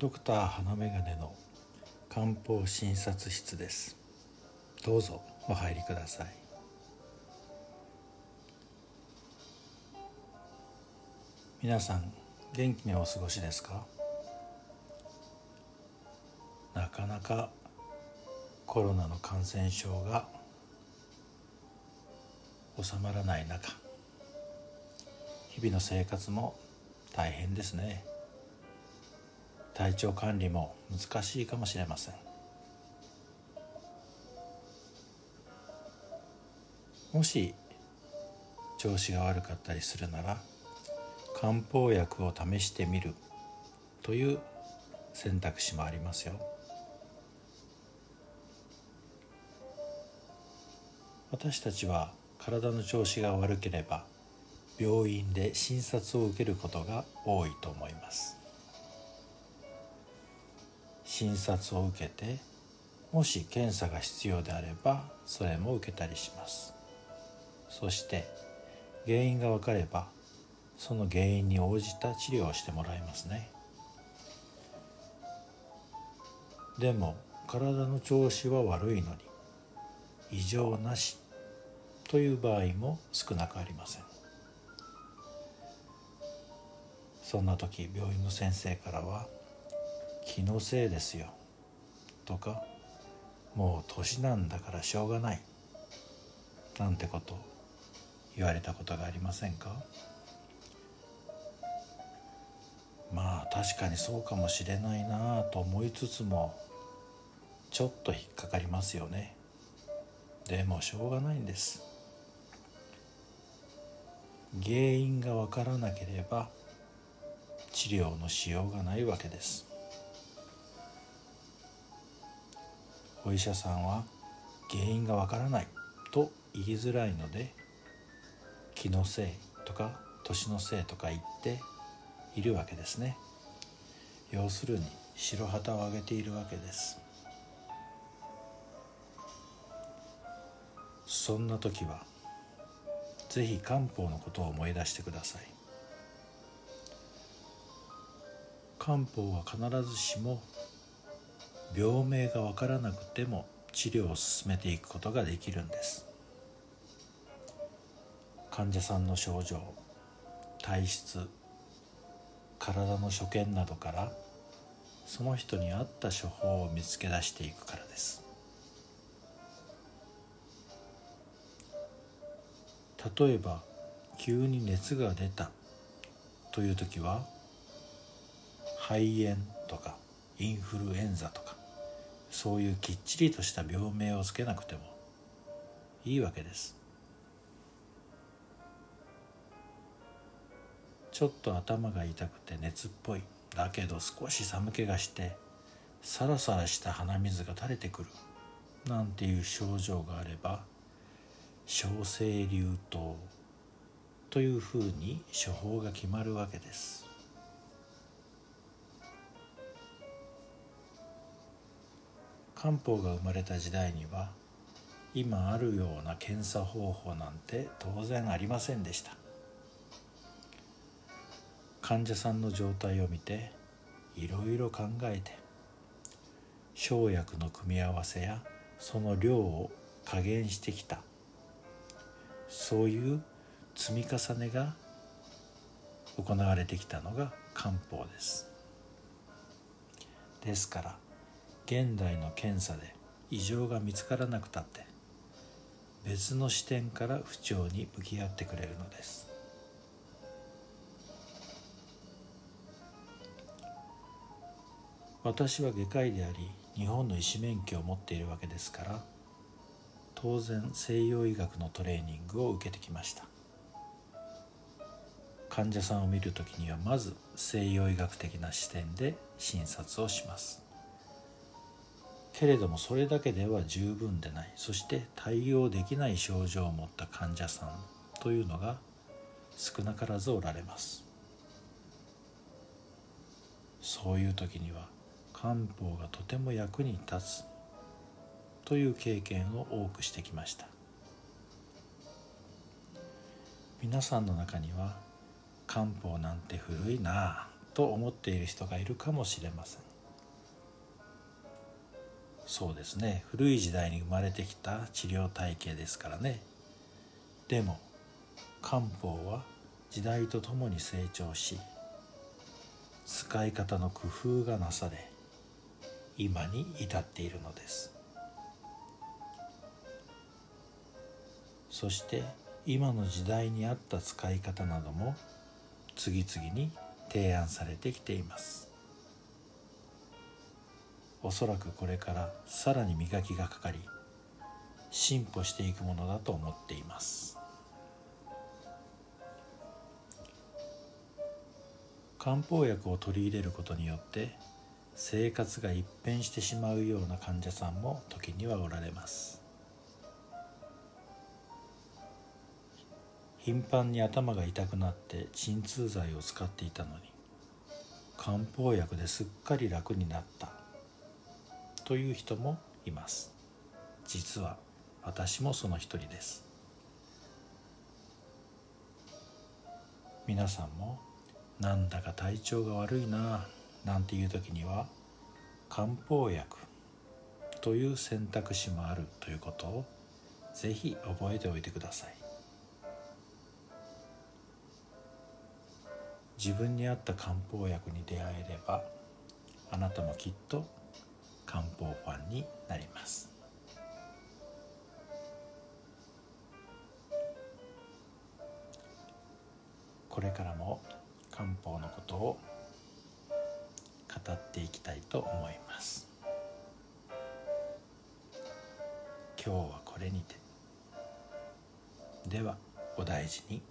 ドクター花眼鏡の漢方診察室です。どうぞお入りください。皆さん元気にお過ごしですか？なかなかコロナの感染症が収まらない中日々の生活も大変ですね。体調管理も難しいかもしれません。もし調子が悪かったりするなら漢方薬を試してみるという選択肢もありますよ。私たちは体の調子が悪ければ病院で診察を受けることが多いと思います。診察を受けてもし検査が必要であればそれも受けたりします。そして原因が分かればその原因に応じた治療をしてもらいますね。でも体の調子は悪いのに異常なしという場合も少なくありません。そんな時病院の先生からは「気のせいですよ」とか「もう年なんだからしょうがない」なんてこと言われたことがありませんか？まあ確かにそうかもしれないなあと思いつつもちょっと引っかかりますよね。でもしょうがないんです。原因がわからなければ治療のしようがないわけです。お医者さんは原因がわからないと言いづらいので気のせいとか年のせいとか言っているわけですね。要するに白旗を上げているわけです。そんな時はぜひ漢方のことを思い出してください。漢方は必ずしも病名が分からなくても治療を進めていくことができるんです。患者さんの症状体質体の所見などからその人に合った処方を見つけ出していくからです。例えば急に熱が出たという時は肺炎とかインフルエンザとかそういうきっちりとした病名をつけなくてもいいわけです。ちょっと頭が痛くて熱っぽい。だけど少し寒気がしてサラサラした鼻水が垂れてくる。なんていう症状があれば小生流湯というふうに処方が決まるわけです。漢方が生まれた時代には今あるような検査方法なんて当然ありませんでした。患者さんの状態を見ていろいろ考えて生薬の組み合わせやその量を加減してきた。そういう積み重ねが行われてきたのが漢方です。ですから現代の検査で異常が見つからなくたって別の視点から不調に向き合ってくれるのです。私は外科医であり日本の医師免許を持っているわけですから当然西洋医学のトレーニングを受けてきました。患者さんを見る時にはまず西洋医学的な視点で診察をします。けれどもそれだけでは十分でない。そして対応できない症状を持った患者さんというのが少なからずおられます。そういう時には漢方がとても役に立つという経験を多くしてきました。皆さんの中には漢方なんて古いなぁと思っている人がいるかもしれません。そうですね。古い時代に生まれてきた治療体系ですからね。でも漢方は時代とともに成長し使い方の工夫がなされ今に至っているのです。そして今の時代に合った使い方なども次々に提案されてきています。おそらくこれからさらに磨きがかかり進歩していくものだと思っています。漢方薬を取り入れることによって生活が一変してしまうような患者さんも時にはおられます。頻繁に頭が痛くなって鎮痛剤を使っていたのに漢方薬ですっかり楽になった。という人もいます。実は私もその一人です。皆さんもなんだか体調が悪いななんていう時には漢方薬という選択肢もあるということをぜひ覚えておいてください。自分に合った漢方薬に出会えればあなたもきっと漢方ファンになります。これからも漢方のことを語っていきたいと思います。今日はこれにて。ではお大事に。